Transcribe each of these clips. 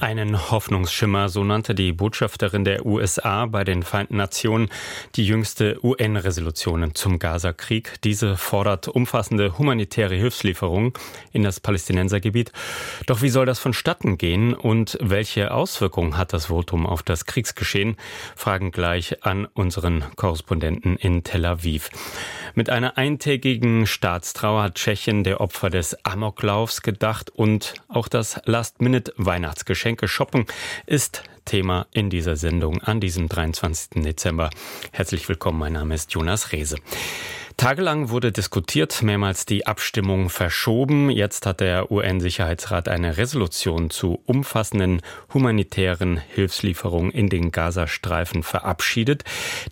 Einen Hoffnungsschimmer, so nannte die Botschafterin der USA bei den Vereinten Nationen die jüngste UN-Resolution zum Gaza-Krieg. Diese fordert umfassende humanitäre Hilfslieferungen in das Palästinensergebiet. Doch wie soll das vonstatten gehen und welche Auswirkungen hat das Votum auf das Kriegsgeschehen? Fragen gleich an unseren Korrespondenten in Tel Aviv. Mit einer eintägigen Staatstrauer hat Tschechien der Opfer des Amoklaufs gedacht und auch das Last-Minute-Weihnachtsgeschenk Geschenke shoppen ist Thema in dieser Sendung an diesem 23. Dezember. Herzlich willkommen, mein Name ist Jonas Rehse. Tagelang wurde diskutiert, mehrmals die Abstimmung verschoben. Jetzt hat der UN-Sicherheitsrat eine Resolution zu umfassenden humanitären Hilfslieferungen in den Gazastreifen verabschiedet.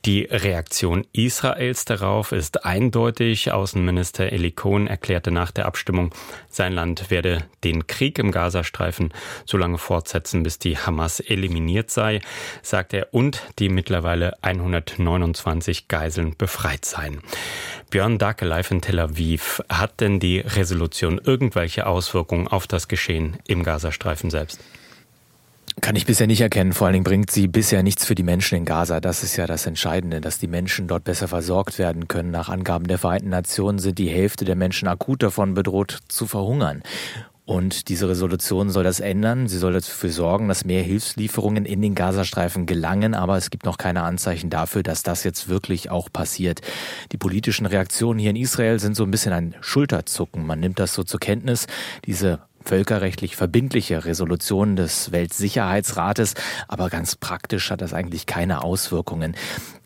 Die Reaktion Israels darauf ist eindeutig. Außenminister Eli Cohen erklärte nach der Abstimmung, sein Land werde den Krieg im Gazastreifen so lange fortsetzen, bis die Hamas eliminiert sei, sagt er, und die mittlerweile 129 Geiseln befreit seien. Björn Dake live in Tel Aviv. Hat denn die Resolution irgendwelche Auswirkungen auf das Geschehen im Gazastreifen selbst? Kann ich bisher nicht erkennen. Vor allen Dingen bringt sie bisher nichts für die Menschen in Gaza. Das ist ja das Entscheidende, dass die Menschen dort besser versorgt werden können. Nach Angaben der Vereinten Nationen sind die Hälfte der Menschen akut davon bedroht zu verhungern. Und diese Resolution soll das ändern. Sie soll dafür sorgen, dass mehr Hilfslieferungen in den Gazastreifen gelangen. Aber es gibt noch keine Anzeichen dafür, dass das jetzt wirklich auch passiert. Die politischen Reaktionen hier in Israel sind so ein bisschen ein Schulterzucken. Man nimmt das so zur Kenntnis. Diese völkerrechtlich verbindliche Resolution des Weltsicherheitsrates, aber ganz praktisch hat das eigentlich keine Auswirkungen.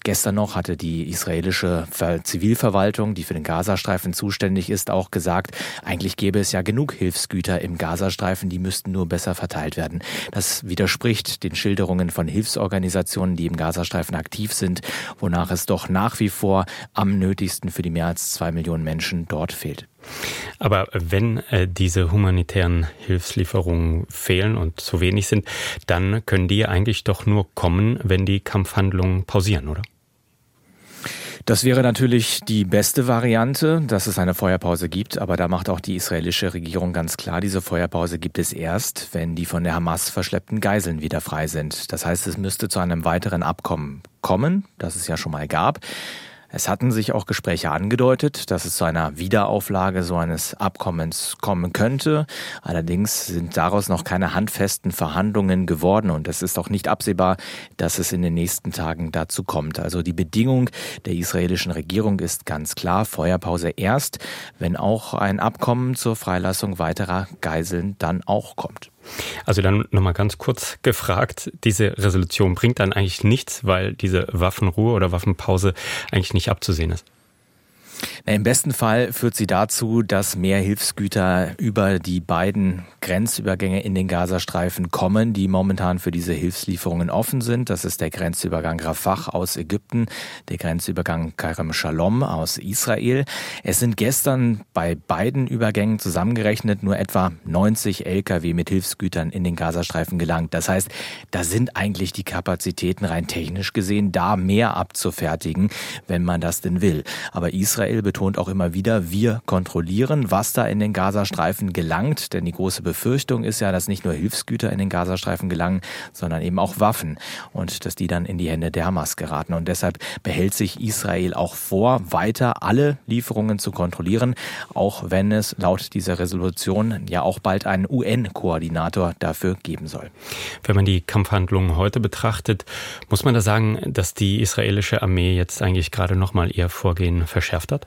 Gestern noch hatte die israelische Zivilverwaltung, die für den Gazastreifen zuständig ist, auch gesagt, eigentlich gäbe es ja genug Hilfsgüter im Gazastreifen, die müssten nur besser verteilt werden. Das widerspricht den Schilderungen von Hilfsorganisationen, die im Gazastreifen aktiv sind, wonach es doch nach wie vor am nötigsten für die mehr als zwei Millionen Menschen dort fehlt. Aber wenn äh, diese humanitären Hilfslieferungen fehlen und zu wenig sind, dann können die eigentlich doch nur kommen, wenn die Kampfhandlungen pausieren, oder? Das wäre natürlich die beste Variante, dass es eine Feuerpause gibt, aber da macht auch die israelische Regierung ganz klar, diese Feuerpause gibt es erst, wenn die von der Hamas verschleppten Geiseln wieder frei sind. Das heißt, es müsste zu einem weiteren Abkommen kommen, das es ja schon mal gab. Es hatten sich auch Gespräche angedeutet, dass es zu einer Wiederauflage so eines Abkommens kommen könnte. Allerdings sind daraus noch keine handfesten Verhandlungen geworden und es ist auch nicht absehbar, dass es in den nächsten Tagen dazu kommt. Also die Bedingung der israelischen Regierung ist ganz klar, Feuerpause erst, wenn auch ein Abkommen zur Freilassung weiterer Geiseln dann auch kommt. Also dann nochmal ganz kurz gefragt, diese Resolution bringt dann eigentlich nichts, weil diese Waffenruhe oder Waffenpause eigentlich nicht abzusehen ist. Im besten Fall führt sie dazu, dass mehr Hilfsgüter über die beiden Grenzübergänge in den Gazastreifen kommen, die momentan für diese Hilfslieferungen offen sind. Das ist der Grenzübergang Rafah aus Ägypten, der Grenzübergang Kerem Shalom aus Israel. Es sind gestern bei beiden Übergängen zusammengerechnet nur etwa 90 Lkw mit Hilfsgütern in den Gazastreifen gelangt. Das heißt, da sind eigentlich die Kapazitäten rein technisch gesehen da mehr abzufertigen, wenn man das denn will. Aber Israel Israel betont auch immer wieder, wir kontrollieren, was da in den Gazastreifen gelangt. Denn die große Befürchtung ist ja, dass nicht nur Hilfsgüter in den Gazastreifen gelangen, sondern eben auch Waffen und dass die dann in die Hände der Hamas geraten. Und deshalb behält sich Israel auch vor, weiter alle Lieferungen zu kontrollieren, auch wenn es laut dieser Resolution ja auch bald einen UN-Koordinator dafür geben soll. Wenn man die Kampfhandlungen heute betrachtet, muss man da sagen, dass die israelische Armee jetzt eigentlich gerade noch mal ihr Vorgehen verschärft hat?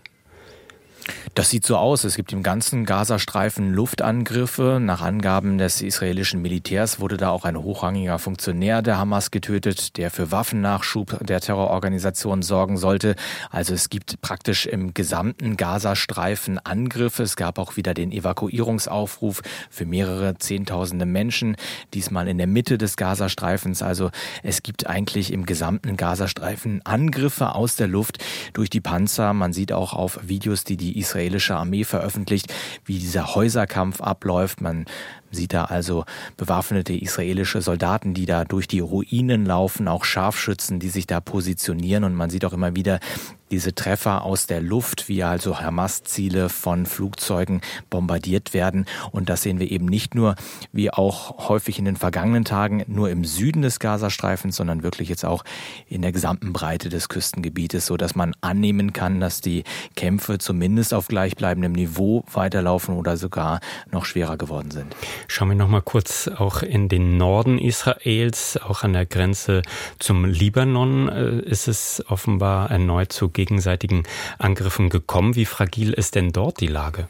Das sieht so aus. Es gibt im ganzen Gazastreifen Luftangriffe. Nach Angaben des israelischen Militärs wurde da auch ein hochrangiger Funktionär der Hamas getötet, der für Waffennachschub der Terrororganisation sorgen sollte. Also es gibt praktisch im gesamten Gazastreifen Angriffe. Es gab auch wieder den Evakuierungsaufruf für mehrere Zehntausende Menschen, diesmal in der Mitte des Gazastreifens. Also es gibt eigentlich im gesamten Gazastreifen Angriffe aus der Luft durch die Panzer. Man sieht auch auf Videos, die die die israelische Armee veröffentlicht, wie dieser Häuserkampf abläuft. Man sieht da also bewaffnete israelische Soldaten, die da durch die Ruinen laufen, auch Scharfschützen, die sich da positionieren. Und man sieht auch immer wieder diese Treffer aus der Luft, wie also Hamas-Ziele von Flugzeugen bombardiert werden. Und das sehen wir eben nicht nur, wie auch häufig in den vergangenen Tagen, nur im Süden des Gazastreifens, sondern wirklich jetzt auch in der gesamten Breite des Küstengebietes, so dass man annehmen kann, dass die Kämpfe zumindest auf gleichbleibendem Niveau weiterlaufen oder sogar noch schwerer geworden sind. Schauen wir noch mal kurz auch in den Norden Israels, auch an der Grenze zum Libanon äh, ist es offenbar erneut zu gegenseitigen Angriffen gekommen. Wie fragil ist denn dort die Lage?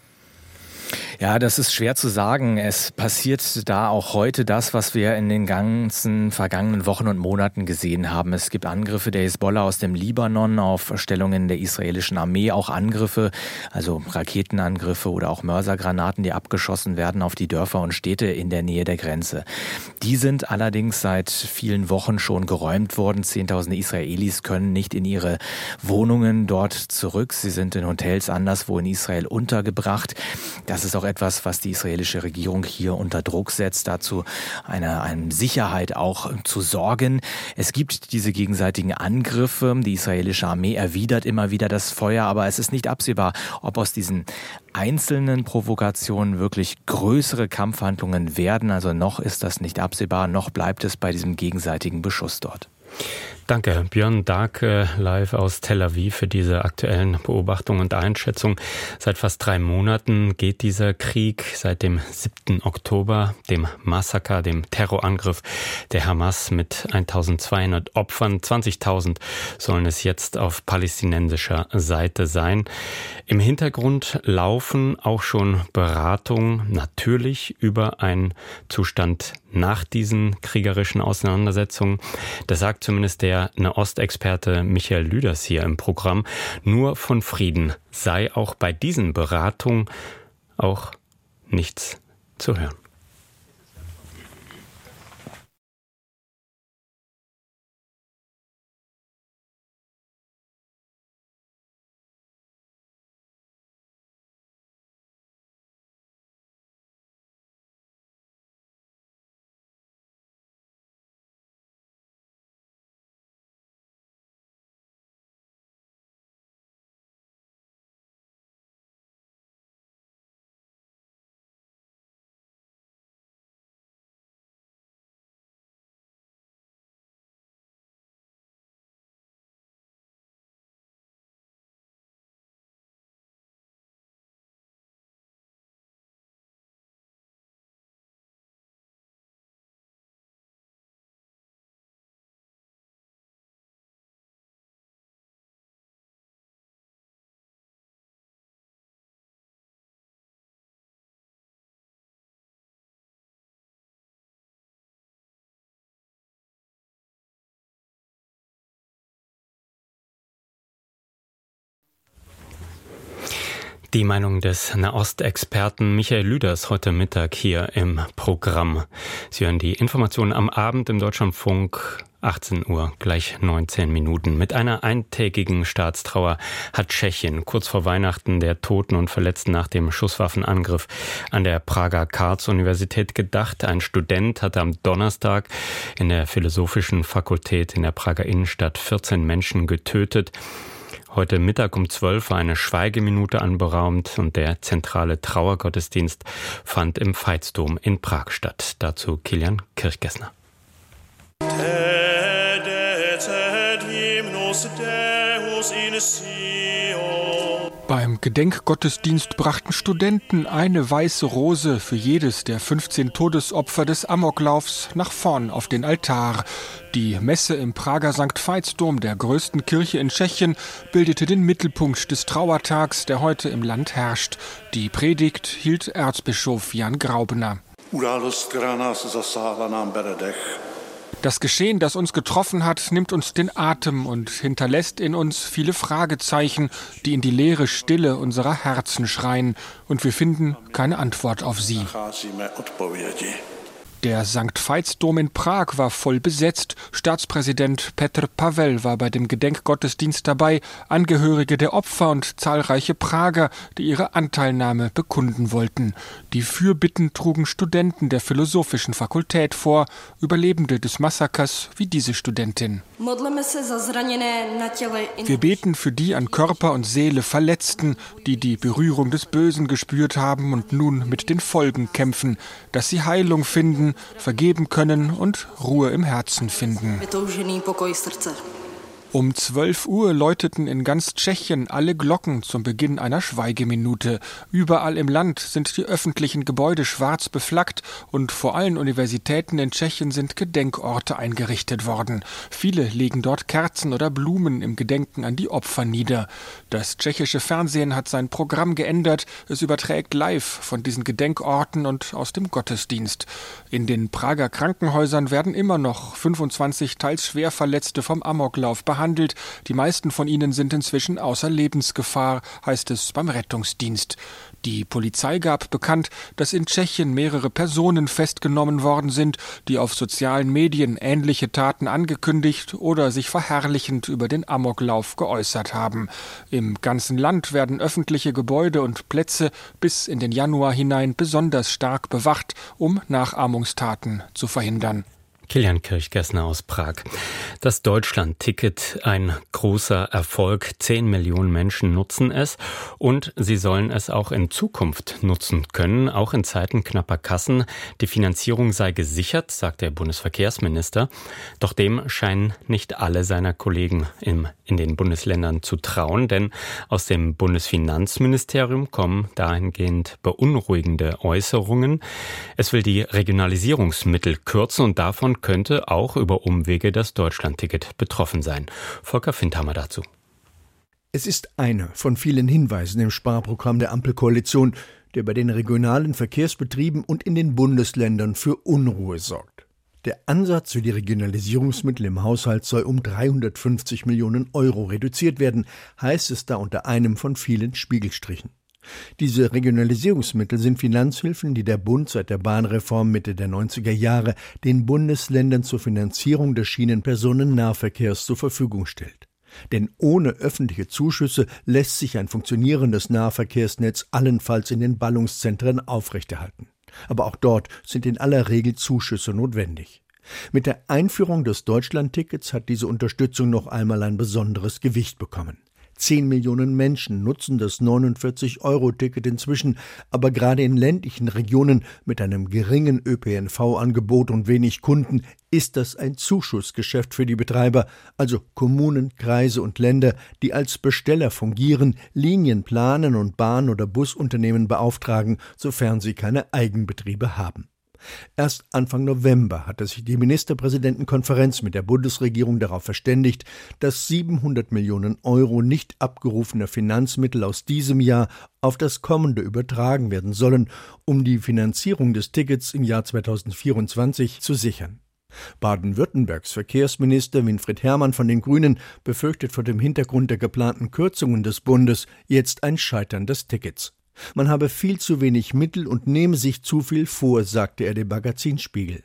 Ja, das ist schwer zu sagen. Es passiert da auch heute das, was wir in den ganzen vergangenen Wochen und Monaten gesehen haben. Es gibt Angriffe der Hezbollah aus dem Libanon auf Stellungen der israelischen Armee, auch Angriffe, also Raketenangriffe oder auch Mörsergranaten, die abgeschossen werden auf die Dörfer und Städte in der Nähe der Grenze. Die sind allerdings seit vielen Wochen schon geräumt worden. Zehntausende Israelis können nicht in ihre Wohnungen dort zurück. Sie sind in Hotels anderswo in Israel untergebracht. Das ist auch etwas, was die israelische Regierung hier unter Druck setzt, dazu eine, eine Sicherheit auch zu sorgen. Es gibt diese gegenseitigen Angriffe. Die israelische Armee erwidert immer wieder das Feuer, aber es ist nicht absehbar, ob aus diesen einzelnen Provokationen wirklich größere Kampfhandlungen werden. Also noch ist das nicht absehbar, noch bleibt es bei diesem gegenseitigen Beschuss dort. Danke, Björn Darke, live aus Tel Aviv für diese aktuellen Beobachtungen und Einschätzungen. Seit fast drei Monaten geht dieser Krieg, seit dem 7. Oktober, dem Massaker, dem Terrorangriff der Hamas mit 1200 Opfern. 20.000 sollen es jetzt auf palästinensischer Seite sein. Im Hintergrund laufen auch schon Beratungen natürlich über einen Zustand nach diesen kriegerischen Auseinandersetzungen. Das sagt zumindest der Nahostexperte Michael Lüders hier im Programm. Nur von Frieden sei auch bei diesen Beratungen auch nichts zu hören. Die Meinung des Nahostexperten Michael Lüders heute Mittag hier im Programm. Sie hören die Informationen am Abend im Deutschlandfunk 18 Uhr, gleich 19 Minuten. Mit einer eintägigen Staatstrauer hat Tschechien kurz vor Weihnachten der Toten und Verletzten nach dem Schusswaffenangriff an der Prager Karls-Universität gedacht. Ein Student hatte am Donnerstag in der Philosophischen Fakultät in der Prager Innenstadt 14 Menschen getötet. Heute Mittag um 12 war eine Schweigeminute anberaumt und der zentrale Trauergottesdienst fand im Veitsdom in Prag statt. Dazu Kilian Kirchgessner. Beim Gedenkgottesdienst brachten Studenten eine weiße Rose für jedes der 15 Todesopfer des Amoklaufs nach vorn auf den Altar. Die Messe im Prager St. Veitsdom, der größten Kirche in Tschechien, bildete den Mittelpunkt des Trauertags, der heute im Land herrscht. Die Predigt hielt Erzbischof Jan Graubener. Das Geschehen, das uns getroffen hat, nimmt uns den Atem und hinterlässt in uns viele Fragezeichen, die in die leere Stille unserer Herzen schreien, und wir finden keine Antwort auf sie. Der St. Veits-Dom in Prag war voll besetzt. Staatspräsident Petr Pavel war bei dem Gedenkgottesdienst dabei, Angehörige der Opfer und zahlreiche Prager, die ihre Anteilnahme bekunden wollten. Die Fürbitten trugen Studenten der Philosophischen Fakultät vor, Überlebende des Massakers wie diese Studentin. Wir beten für die an Körper und Seele Verletzten, die die Berührung des Bösen gespürt haben und nun mit den Folgen kämpfen, dass sie Heilung finden, vergeben können und Ruhe im Herzen finden. Um 12 Uhr läuteten in ganz Tschechien alle Glocken zum Beginn einer Schweigeminute. Überall im Land sind die öffentlichen Gebäude schwarz beflaggt und vor allen Universitäten in Tschechien sind Gedenkorte eingerichtet worden. Viele legen dort Kerzen oder Blumen im Gedenken an die Opfer nieder. Das tschechische Fernsehen hat sein Programm geändert. Es überträgt live von diesen Gedenkorten und aus dem Gottesdienst. In den Prager Krankenhäusern werden immer noch 25 teils schwer Verletzte vom Amoklauf behandelt behandelt. Die meisten von ihnen sind inzwischen außer Lebensgefahr, heißt es beim Rettungsdienst. Die Polizei gab bekannt, dass in Tschechien mehrere Personen festgenommen worden sind, die auf sozialen Medien ähnliche Taten angekündigt oder sich verherrlichend über den Amoklauf geäußert haben. Im ganzen Land werden öffentliche Gebäude und Plätze bis in den Januar hinein besonders stark bewacht, um Nachahmungstaten zu verhindern. Kilian Kirchgessner aus Prag. Das Deutschland-Ticket ein großer Erfolg. Zehn Millionen Menschen nutzen es und sie sollen es auch in Zukunft nutzen können, auch in Zeiten knapper Kassen. Die Finanzierung sei gesichert, sagt der Bundesverkehrsminister. Doch dem scheinen nicht alle seiner Kollegen im, in den Bundesländern zu trauen, denn aus dem Bundesfinanzministerium kommen dahingehend beunruhigende Äußerungen. Es will die Regionalisierungsmittel kürzen und davon Davon könnte auch über Umwege das Deutschlandticket betroffen sein. Volker Findhammer dazu. Es ist einer von vielen Hinweisen im Sparprogramm der Ampelkoalition, der bei den regionalen Verkehrsbetrieben und in den Bundesländern für Unruhe sorgt. Der Ansatz für die Regionalisierungsmittel im Haushalt soll um 350 Millionen Euro reduziert werden, heißt es da unter einem von vielen Spiegelstrichen. Diese Regionalisierungsmittel sind Finanzhilfen, die der Bund seit der Bahnreform Mitte der 90er Jahre den Bundesländern zur Finanzierung des Schienenpersonennahverkehrs zur Verfügung stellt. Denn ohne öffentliche Zuschüsse lässt sich ein funktionierendes Nahverkehrsnetz allenfalls in den Ballungszentren aufrechterhalten. Aber auch dort sind in aller Regel Zuschüsse notwendig. Mit der Einführung des Deutschlandtickets hat diese Unterstützung noch einmal ein besonderes Gewicht bekommen. Zehn Millionen Menschen nutzen das 49-Euro-Ticket inzwischen, aber gerade in ländlichen Regionen mit einem geringen ÖPNV-Angebot und wenig Kunden ist das ein Zuschussgeschäft für die Betreiber, also Kommunen, Kreise und Länder, die als Besteller fungieren, Linien planen und Bahn- oder Busunternehmen beauftragen, sofern sie keine Eigenbetriebe haben. Erst Anfang November hatte sich die Ministerpräsidentenkonferenz mit der Bundesregierung darauf verständigt, dass 700 Millionen Euro nicht abgerufener Finanzmittel aus diesem Jahr auf das kommende übertragen werden sollen, um die Finanzierung des Tickets im Jahr 2024 zu sichern. Baden-Württembergs Verkehrsminister Winfried Herrmann von den Grünen befürchtet vor dem Hintergrund der geplanten Kürzungen des Bundes jetzt ein Scheitern des Tickets. Man habe viel zu wenig Mittel und nehme sich zu viel vor, sagte er dem Magazinspiegel.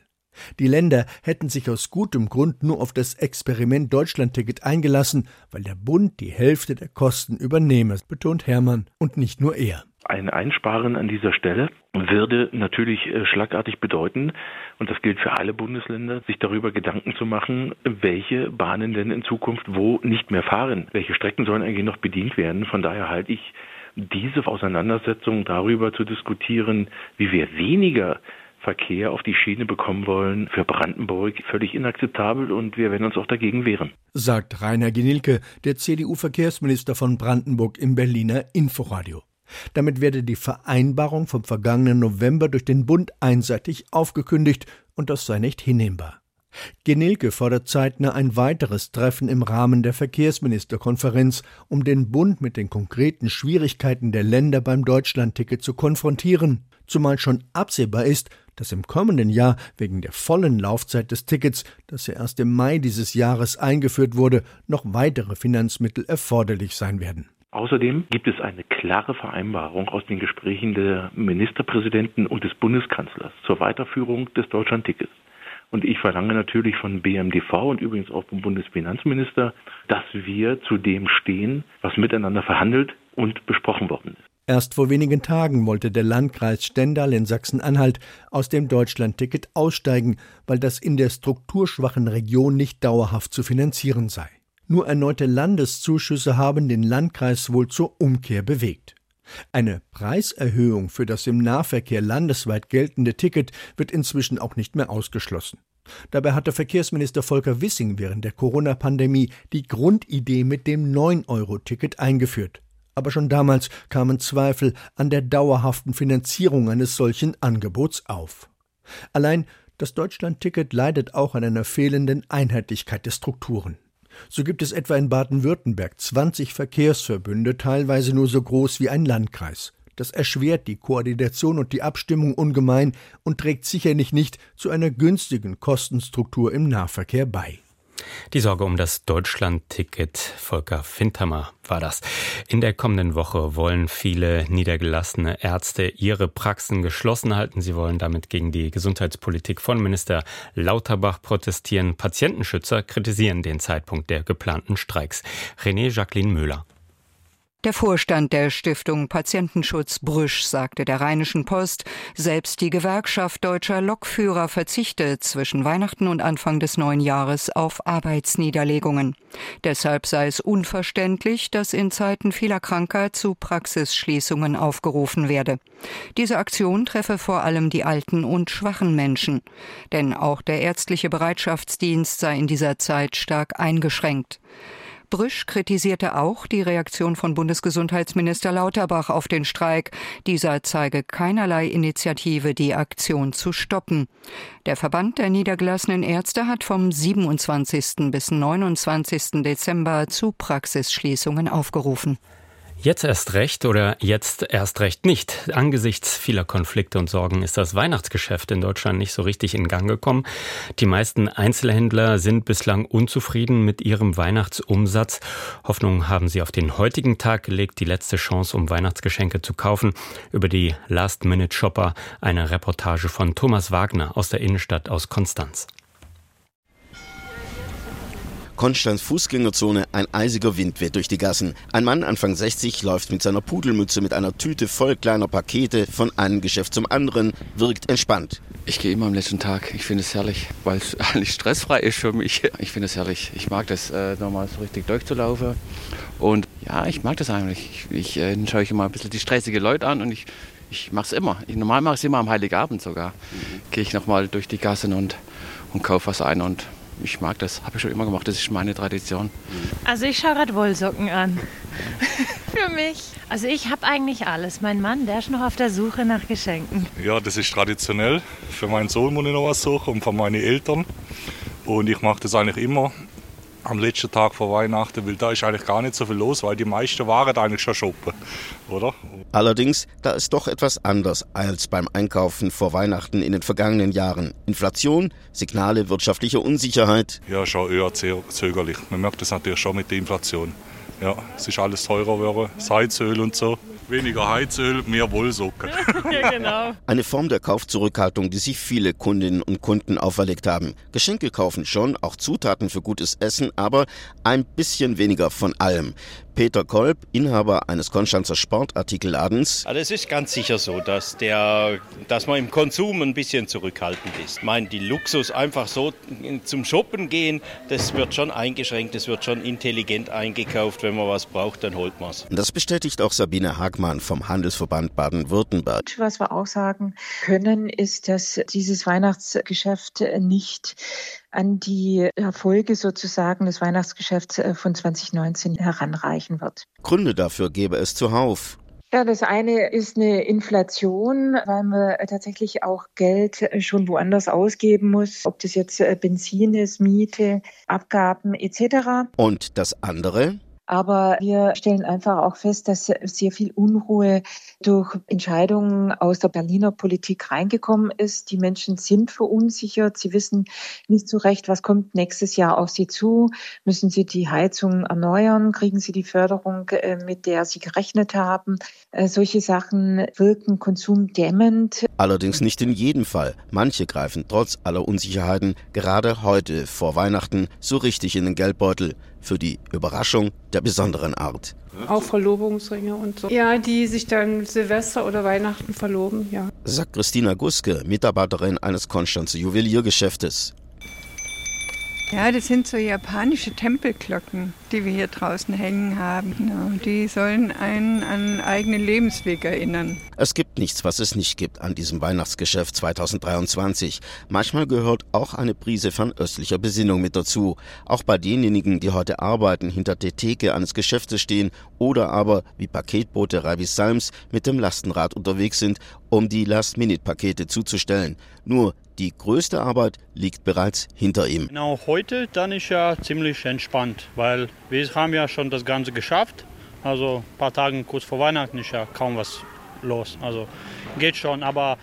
Die Länder hätten sich aus gutem Grund nur auf das Experiment Deutschlandticket eingelassen, weil der Bund die Hälfte der Kosten übernehme, betont Hermann und nicht nur er. Ein Einsparen an dieser Stelle würde natürlich äh, schlagartig bedeuten, und das gilt für alle Bundesländer, sich darüber Gedanken zu machen, welche Bahnen denn in Zukunft wo nicht mehr fahren. Welche Strecken sollen eigentlich noch bedient werden? Von daher halte ich diese Auseinandersetzung darüber zu diskutieren, wie wir weniger Verkehr auf die Schiene bekommen wollen, für Brandenburg völlig inakzeptabel und wir werden uns auch dagegen wehren. Sagt Rainer Genilke, der CDU-Verkehrsminister von Brandenburg im Berliner Inforadio. Damit werde die Vereinbarung vom vergangenen November durch den Bund einseitig aufgekündigt und das sei nicht hinnehmbar. Genilke fordert zeitnah ein weiteres Treffen im Rahmen der Verkehrsministerkonferenz, um den Bund mit den konkreten Schwierigkeiten der Länder beim Deutschlandticket zu konfrontieren, zumal schon absehbar ist, dass im kommenden Jahr wegen der vollen Laufzeit des Tickets, das ja erst im Mai dieses Jahres eingeführt wurde, noch weitere Finanzmittel erforderlich sein werden. Außerdem gibt es eine klare Vereinbarung aus den Gesprächen der Ministerpräsidenten und des Bundeskanzlers zur Weiterführung des Deutschlandtickets. Und ich verlange natürlich von BMDV und übrigens auch vom Bundesfinanzminister, dass wir zu dem stehen, was miteinander verhandelt und besprochen worden ist. Erst vor wenigen Tagen wollte der Landkreis Stendal in Sachsen-Anhalt aus dem Deutschlandticket aussteigen, weil das in der strukturschwachen Region nicht dauerhaft zu finanzieren sei. Nur erneute Landeszuschüsse haben den Landkreis wohl zur Umkehr bewegt. Eine Preiserhöhung für das im Nahverkehr landesweit geltende Ticket wird inzwischen auch nicht mehr ausgeschlossen. Dabei hatte Verkehrsminister Volker Wissing während der Corona-Pandemie die Grundidee mit dem 9-Euro-Ticket eingeführt aber schon damals kamen Zweifel an der dauerhaften Finanzierung eines solchen Angebots auf. Allein das Deutschlandticket leidet auch an einer fehlenden Einheitlichkeit der Strukturen. So gibt es etwa in Baden-Württemberg 20 Verkehrsverbünde, teilweise nur so groß wie ein Landkreis. Das erschwert die Koordination und die Abstimmung ungemein und trägt sicherlich nicht zu einer günstigen Kostenstruktur im Nahverkehr bei. Die Sorge um das Deutschland-Ticket, Volker Fintermer war das. In der kommenden Woche wollen viele niedergelassene Ärzte ihre Praxen geschlossen halten. Sie wollen damit gegen die Gesundheitspolitik von Minister Lauterbach protestieren. Patientenschützer kritisieren den Zeitpunkt der geplanten Streiks. René Jacqueline Müller. Der Vorstand der Stiftung Patientenschutz Brüsch sagte der Rheinischen Post, selbst die Gewerkschaft deutscher Lokführer verzichte zwischen Weihnachten und Anfang des neuen Jahres auf Arbeitsniederlegungen. Deshalb sei es unverständlich, dass in Zeiten vieler Krankheit zu Praxisschließungen aufgerufen werde. Diese Aktion treffe vor allem die alten und schwachen Menschen. Denn auch der ärztliche Bereitschaftsdienst sei in dieser Zeit stark eingeschränkt. Brüsch kritisierte auch die Reaktion von Bundesgesundheitsminister Lauterbach auf den Streik. Dieser zeige keinerlei Initiative, die Aktion zu stoppen. Der Verband der niedergelassenen Ärzte hat vom 27. bis 29. Dezember zu Praxisschließungen aufgerufen. Jetzt erst recht oder jetzt erst recht nicht. Angesichts vieler Konflikte und Sorgen ist das Weihnachtsgeschäft in Deutschland nicht so richtig in Gang gekommen. Die meisten Einzelhändler sind bislang unzufrieden mit ihrem Weihnachtsumsatz. Hoffnung haben sie auf den heutigen Tag gelegt, die letzte Chance, um Weihnachtsgeschenke zu kaufen. Über die Last-Minute-Shopper eine Reportage von Thomas Wagner aus der Innenstadt aus Konstanz. Konstanz Fußgängerzone, ein eisiger Wind weht durch die Gassen. Ein Mann, Anfang 60, läuft mit seiner Pudelmütze mit einer Tüte voll kleiner Pakete von einem Geschäft zum anderen, wirkt entspannt. Ich gehe immer am letzten Tag. Ich finde es herrlich, weil es eigentlich stressfrei ist für mich. Ich finde es herrlich. Ich mag das, äh, nochmal so richtig durchzulaufen. Und ja, ich mag das eigentlich. Ich, ich äh, schaue ich immer ein bisschen die stressige Leute an und ich, ich mache es immer. Ich, normal mache ich es immer am Heiligabend sogar. Mhm. Gehe ich nochmal durch die Gassen und, und kaufe was ein und ich mag das, habe ich schon immer gemacht, das ist meine Tradition. Also ich schaue gerade Wollsocken an. Für mich. Also ich habe eigentlich alles. Mein Mann, der ist noch auf der Suche nach Geschenken. Ja, das ist traditionell. Für meinen Sohn muss ich noch was suchen und für meine Eltern. Und ich mache das eigentlich immer am letzten Tag vor Weihnachten, weil da ist eigentlich gar nicht so viel los, weil die meisten Waren eigentlich schon shoppen, oder? Allerdings, da ist doch etwas anders als beim Einkaufen vor Weihnachten in den vergangenen Jahren. Inflation, Signale wirtschaftlicher Unsicherheit. Ja, schon eher zögerlich. Man merkt das natürlich schon mit der Inflation. Ja, es ist alles teurer geworden, Salzöl und so. Weniger Heizöl, mehr Wollsocken. ja, genau. Eine Form der Kaufzurückhaltung, die sich viele Kundinnen und Kunden auferlegt haben. Geschenke kaufen schon, auch Zutaten für gutes Essen, aber ein bisschen weniger von allem. Peter Kolb, Inhaber eines Konstanzer Sportartikelladens. Also es ist ganz sicher so, dass, der, dass man im Konsum ein bisschen zurückhaltend ist. Ich meine, die Luxus einfach so zum Shoppen gehen, das wird schon eingeschränkt, das wird schon intelligent eingekauft. Wenn man was braucht, dann holt man es. Das bestätigt auch Sabine Hagmann vom Handelsverband Baden-Württemberg. Was wir auch sagen können, ist, dass dieses Weihnachtsgeschäft nicht an die Erfolge sozusagen des Weihnachtsgeschäfts äh, von 2019 heranreichen wird. Gründe dafür gäbe es zuhauf. Ja, das eine ist eine Inflation, weil man tatsächlich auch Geld schon woanders ausgeben muss, ob das jetzt äh, Benzin ist, Miete, Abgaben etc. Und das andere? Aber wir stellen einfach auch fest, dass sehr viel Unruhe durch Entscheidungen aus der Berliner Politik reingekommen ist. Die Menschen sind verunsichert. Sie wissen nicht so recht, was kommt nächstes Jahr auf sie zu. Müssen sie die Heizung erneuern? Kriegen sie die Förderung, äh, mit der sie gerechnet haben? Äh, solche Sachen wirken konsumdämmend. Allerdings nicht in jedem Fall. Manche greifen trotz aller Unsicherheiten gerade heute vor Weihnachten so richtig in den Geldbeutel für die Überraschung der besonderen Art. Auch Verlobungsringe und so. Ja, die sich dann Silvester oder Weihnachten verloben, ja. Sagt Christina Guske, Mitarbeiterin eines Konstanzer Juweliergeschäftes. Ja, das sind so japanische Tempelglocken, die wir hier draußen hängen haben. Die sollen einen an eigenen Lebensweg erinnern. Es gibt nichts, was es nicht gibt an diesem Weihnachtsgeschäft 2023. Manchmal gehört auch eine Prise von östlicher Besinnung mit dazu. Auch bei denjenigen, die heute arbeiten, hinter der Theke eines Geschäftes stehen oder aber, wie Paketbote Ravis Salms, mit dem Lastenrad unterwegs sind, um die Last-Minute-Pakete zuzustellen. Nur die größte Arbeit liegt bereits hinter ihm. Genau, heute dann ist ja ziemlich entspannt, weil wir haben ja schon das Ganze geschafft. Also ein paar Tage kurz vor Weihnachten ist ja kaum was los. Also geht schon, aber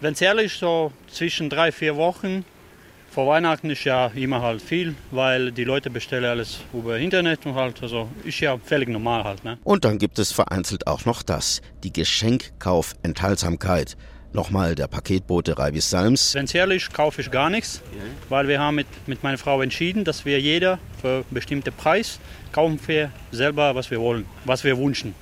wenn es ehrlich so zwischen drei, vier Wochen vor Weihnachten ist ja immer halt viel, weil die Leute bestellen alles über Internet und halt, also ist ja völlig normal halt. Ne? Und dann gibt es vereinzelt auch noch das, die Geschenkkaufenthaltsamkeit. Nochmal der Paketbote Reivis Salms. Wenn es ehrlich kaufe ich gar nichts, weil wir haben mit, mit meiner Frau entschieden, dass wir jeder für einen bestimmten Preis kaufen wir selber, was wir wollen, was wir wünschen.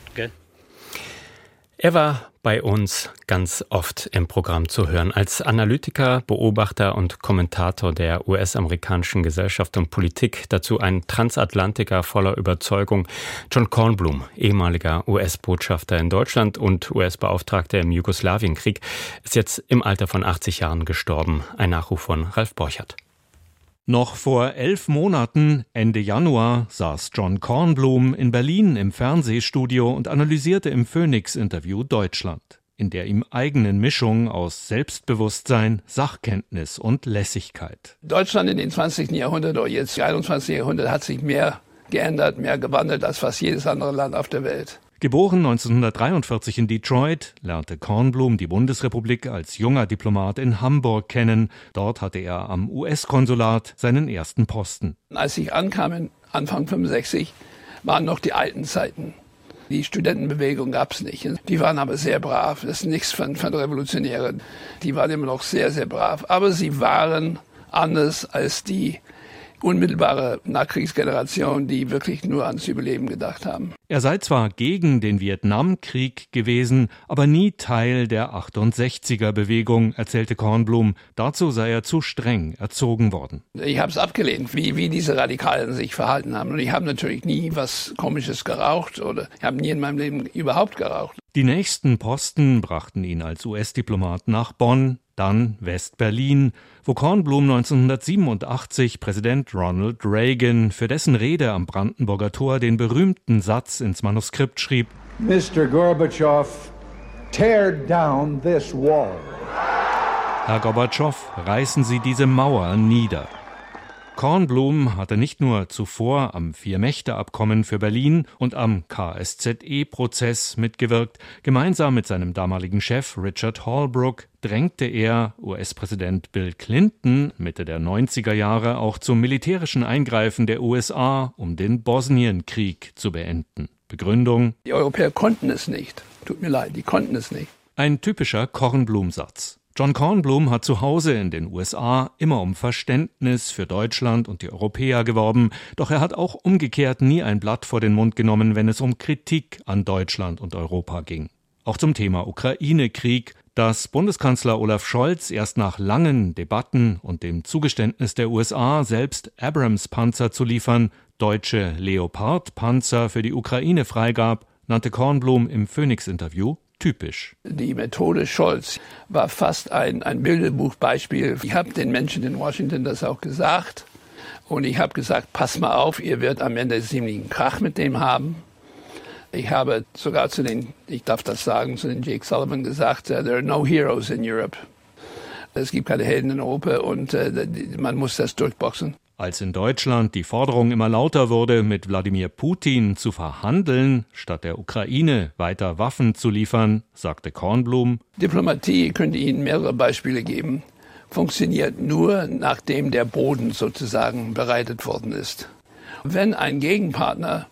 Er war bei uns ganz oft im Programm zu hören. Als Analytiker, Beobachter und Kommentator der US-amerikanischen Gesellschaft und Politik, dazu ein Transatlantiker voller Überzeugung. John Kornblum, ehemaliger US-Botschafter in Deutschland und US-Beauftragter im Jugoslawienkrieg, ist jetzt im Alter von 80 Jahren gestorben. Ein Nachruf von Ralf Borchert. Noch vor elf Monaten, Ende Januar, saß John Kornblum in Berlin im Fernsehstudio und analysierte im Phoenix-Interview Deutschland, in der ihm eigenen Mischung aus Selbstbewusstsein, Sachkenntnis und Lässigkeit. Deutschland in den 20. Jahrhundert oder jetzt 21. Jahrhundert hat sich mehr geändert, mehr gewandelt als fast jedes andere Land auf der Welt. Geboren 1943 in Detroit, lernte Kornblum die Bundesrepublik als junger Diplomat in Hamburg kennen. Dort hatte er am US-Konsulat seinen ersten Posten. Als ich ankam, Anfang 65, waren noch die alten Zeiten. Die Studentenbewegung gab es nicht. Die waren aber sehr brav. Das ist nichts von, von Revolutionären. Die waren immer noch sehr, sehr brav. Aber sie waren anders als die unmittelbare Nachkriegsgeneration, die wirklich nur ans Überleben gedacht haben. Er sei zwar gegen den Vietnamkrieg gewesen, aber nie Teil der 68er Bewegung, erzählte Kornblum. Dazu sei er zu streng erzogen worden. Ich habe es abgelehnt, wie, wie diese Radikalen sich verhalten haben. Und ich habe natürlich nie was Komisches geraucht oder ich habe nie in meinem Leben überhaupt geraucht. Die nächsten Posten brachten ihn als US-Diplomat nach Bonn, dann West-Berlin, wo Kornblum 1987 Präsident Ronald Reagan für dessen Rede am Brandenburger Tor den berühmten Satz ins Manuskript schrieb: Mr. Gorbatschow, tear down this wall. Herr Gorbatschow, reißen Sie diese Mauer nieder. Kornblum hatte nicht nur zuvor am Vier-Mächte-Abkommen für Berlin und am KSZE-Prozess mitgewirkt, gemeinsam mit seinem damaligen Chef Richard Holbrooke drängte er US-Präsident Bill Clinton Mitte der 90er Jahre auch zum militärischen Eingreifen der USA, um den Bosnienkrieg zu beenden. Begründung Die Europäer konnten es nicht. Tut mir leid, die konnten es nicht. Ein typischer Kornblum-Satz. John Kornblum hat zu Hause in den USA immer um Verständnis für Deutschland und die Europäer geworben, doch er hat auch umgekehrt nie ein Blatt vor den Mund genommen, wenn es um Kritik an Deutschland und Europa ging. Auch zum Thema Ukraine-Krieg, dass Bundeskanzler Olaf Scholz erst nach langen Debatten und dem Zugeständnis der USA selbst Abrams-Panzer zu liefern, deutsche Leopard-Panzer für die Ukraine freigab, nannte Kornblum im Phoenix-Interview typisch. Die Methode Scholz war fast ein, ein Bilderbuchbeispiel. Ich habe den Menschen in Washington das auch gesagt. Und ich habe gesagt, pass mal auf, ihr werdet am Ende ziemlichen Krach mit dem haben. Ich habe sogar zu den, ich darf das sagen, zu den Jake Sullivan gesagt, there are no heroes in Europe. Es gibt keine Helden in Europa und uh, man muss das durchboxen. Als in Deutschland die Forderung immer lauter wurde, mit Wladimir Putin zu verhandeln, statt der Ukraine weiter Waffen zu liefern, sagte Kornblum, Diplomatie könnte Ihnen mehrere Beispiele geben, funktioniert nur, nachdem der Boden sozusagen bereitet worden ist. Wenn ein Gegenpartner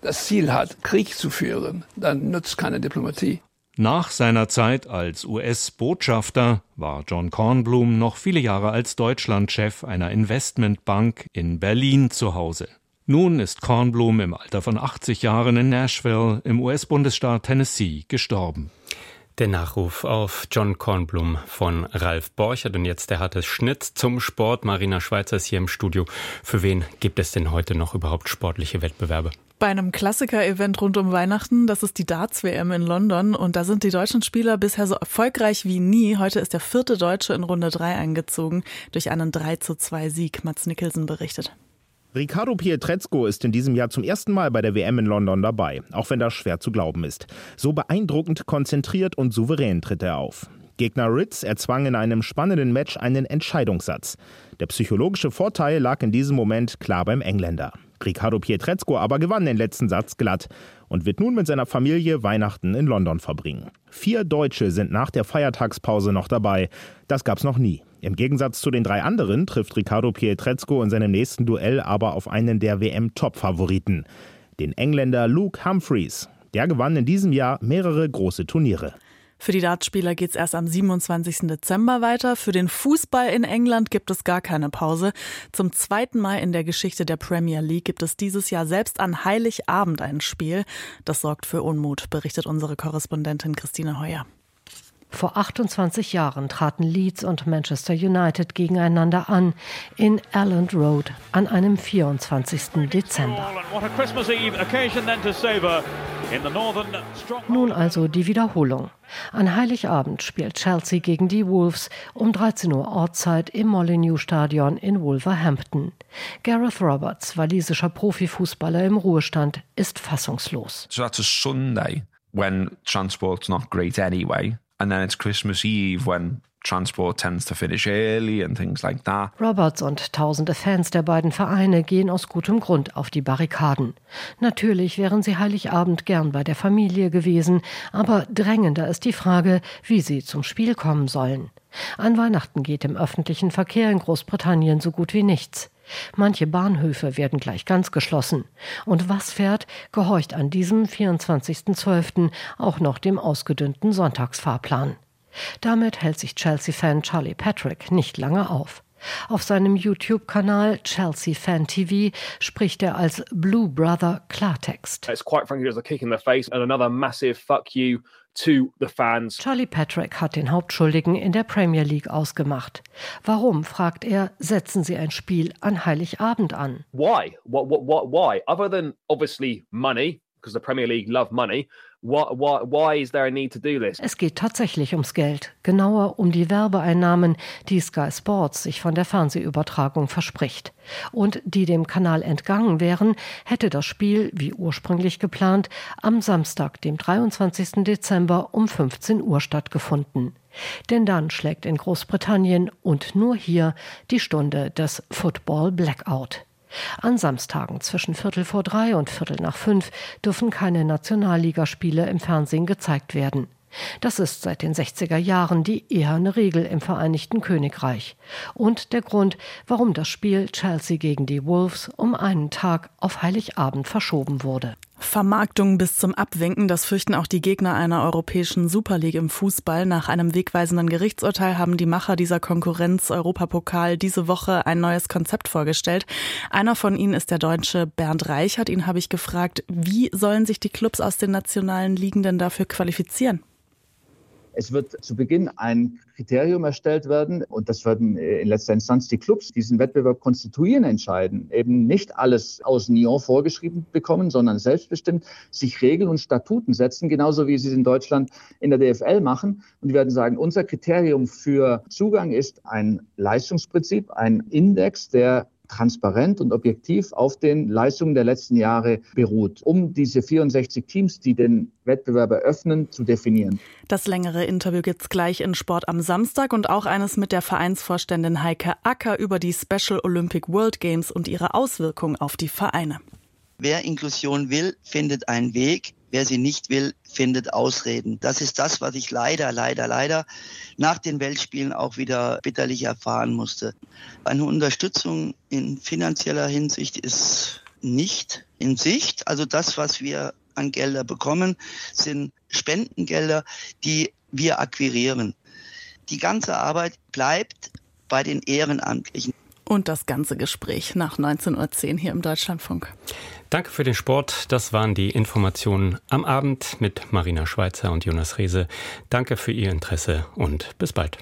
das Ziel hat, Krieg zu führen, dann nützt keine Diplomatie. Nach seiner Zeit als US-Botschafter war John Kornblum noch viele Jahre als Deutschlandchef einer Investmentbank in Berlin zu Hause. Nun ist Kornblum im Alter von 80 Jahren in Nashville im US-Bundesstaat Tennessee gestorben. Der Nachruf auf John Kornblum von Ralf Borchert und jetzt der harte Schnitt zum Sport. Marina Schweizer ist hier im Studio. Für wen gibt es denn heute noch überhaupt sportliche Wettbewerbe? Bei einem Klassiker-Event rund um Weihnachten, das ist die Darts-WM in London und da sind die deutschen Spieler bisher so erfolgreich wie nie. Heute ist der vierte Deutsche in Runde 3 eingezogen durch einen 3 zu 2 Sieg. Mats Nicholson berichtet. Riccardo Pietrezco ist in diesem Jahr zum ersten Mal bei der WM in London dabei, auch wenn das schwer zu glauben ist. So beeindruckend konzentriert und souverän tritt er auf. Gegner Ritz erzwang in einem spannenden Match einen Entscheidungssatz. Der psychologische Vorteil lag in diesem Moment klar beim Engländer. Riccardo Pietrezco aber gewann den letzten Satz glatt und wird nun mit seiner Familie Weihnachten in London verbringen. Vier Deutsche sind nach der Feiertagspause noch dabei. Das gab's noch nie. Im Gegensatz zu den drei anderen trifft Riccardo Pietrezco in seinem nächsten Duell aber auf einen der WM-Top-Favoriten, den Engländer Luke Humphreys. Der gewann in diesem Jahr mehrere große Turniere. Für die Dartspieler geht es erst am 27. Dezember weiter. Für den Fußball in England gibt es gar keine Pause. Zum zweiten Mal in der Geschichte der Premier League gibt es dieses Jahr selbst an Heiligabend ein Spiel. Das sorgt für Unmut, berichtet unsere Korrespondentin Christine Heuer. Vor 28 Jahren traten Leeds und Manchester United gegeneinander an in Elland Road an einem 24. Dezember. Nun also die Wiederholung. An Heiligabend spielt Chelsea gegen die Wolves um 13 Uhr Ortszeit im Molyneux Stadion in Wolverhampton. Gareth Roberts, walisischer Profifußballer im Ruhestand, ist fassungslos. So that's a Sunday when transport's not great anyway. And then it's Christmas Eve when transport tends to finish early and things like that. Roberts und tausende Fans der beiden Vereine gehen aus gutem Grund auf die Barrikaden. Natürlich wären sie Heiligabend gern bei der Familie gewesen, aber drängender ist die Frage, wie sie zum Spiel kommen sollen. An Weihnachten geht im öffentlichen Verkehr in Großbritannien so gut wie nichts. Manche Bahnhöfe werden gleich ganz geschlossen. Und was fährt, gehorcht an diesem 24.12. auch noch dem ausgedünnten Sonntagsfahrplan. Damit hält sich Chelsea-Fan Charlie Patrick nicht lange auf. Auf seinem YouTube-Kanal Chelsea Fan TV spricht er als Blue Brother Klartext. Charlie Patrick hat den Hauptschuldigen in der Premier League ausgemacht. Warum, fragt er, setzen sie ein Spiel an Heiligabend an? Why? What, what, what, why? Other than obviously money, because the Premier League love money. Es geht tatsächlich ums Geld, genauer um die Werbeeinnahmen, die Sky Sports sich von der Fernsehübertragung verspricht. Und die dem Kanal entgangen wären, hätte das Spiel, wie ursprünglich geplant, am Samstag, dem 23. Dezember um 15 Uhr stattgefunden. Denn dann schlägt in Großbritannien und nur hier die Stunde des Football Blackout. An Samstagen zwischen Viertel vor drei und Viertel nach fünf dürfen keine Nationalligaspiele im Fernsehen gezeigt werden. Das ist seit den 60er Jahren die eherne Regel im Vereinigten Königreich. Und der Grund, warum das Spiel Chelsea gegen die Wolves um einen Tag auf Heiligabend verschoben wurde. Vermarktung bis zum Abwinken, das fürchten auch die Gegner einer europäischen Super League im Fußball. Nach einem wegweisenden Gerichtsurteil haben die Macher dieser Konkurrenz Europapokal diese Woche ein neues Konzept vorgestellt. Einer von ihnen ist der Deutsche Bernd Reichert. Ihn habe ich gefragt, wie sollen sich die Clubs aus den nationalen Ligen denn dafür qualifizieren? Es wird zu Beginn ein Kriterium erstellt werden und das werden in letzter Instanz die Clubs diesen Wettbewerb konstituieren entscheiden. Eben nicht alles aus Nyon vorgeschrieben bekommen, sondern selbstbestimmt sich Regeln und Statuten setzen, genauso wie sie es in Deutschland in der DFL machen. Und die werden sagen, unser Kriterium für Zugang ist ein Leistungsprinzip, ein Index, der transparent und objektiv auf den Leistungen der letzten Jahre beruht, um diese 64 Teams, die den Wettbewerb eröffnen, zu definieren. Das längere Interview gibt's gleich in Sport am Samstag und auch eines mit der Vereinsvorständin Heike Acker über die Special Olympic World Games und ihre Auswirkungen auf die Vereine. Wer Inklusion will, findet einen Weg. Wer sie nicht will, findet Ausreden. Das ist das, was ich leider, leider, leider nach den Weltspielen auch wieder bitterlich erfahren musste. Eine Unterstützung in finanzieller Hinsicht ist nicht in Sicht. Also das, was wir an Gelder bekommen, sind Spendengelder, die wir akquirieren. Die ganze Arbeit bleibt bei den Ehrenamtlichen. Und das ganze Gespräch nach 19.10 Uhr hier im Deutschlandfunk. Danke für den Sport. Das waren die Informationen am Abend mit Marina Schweizer und Jonas Rehse. Danke für Ihr Interesse und bis bald.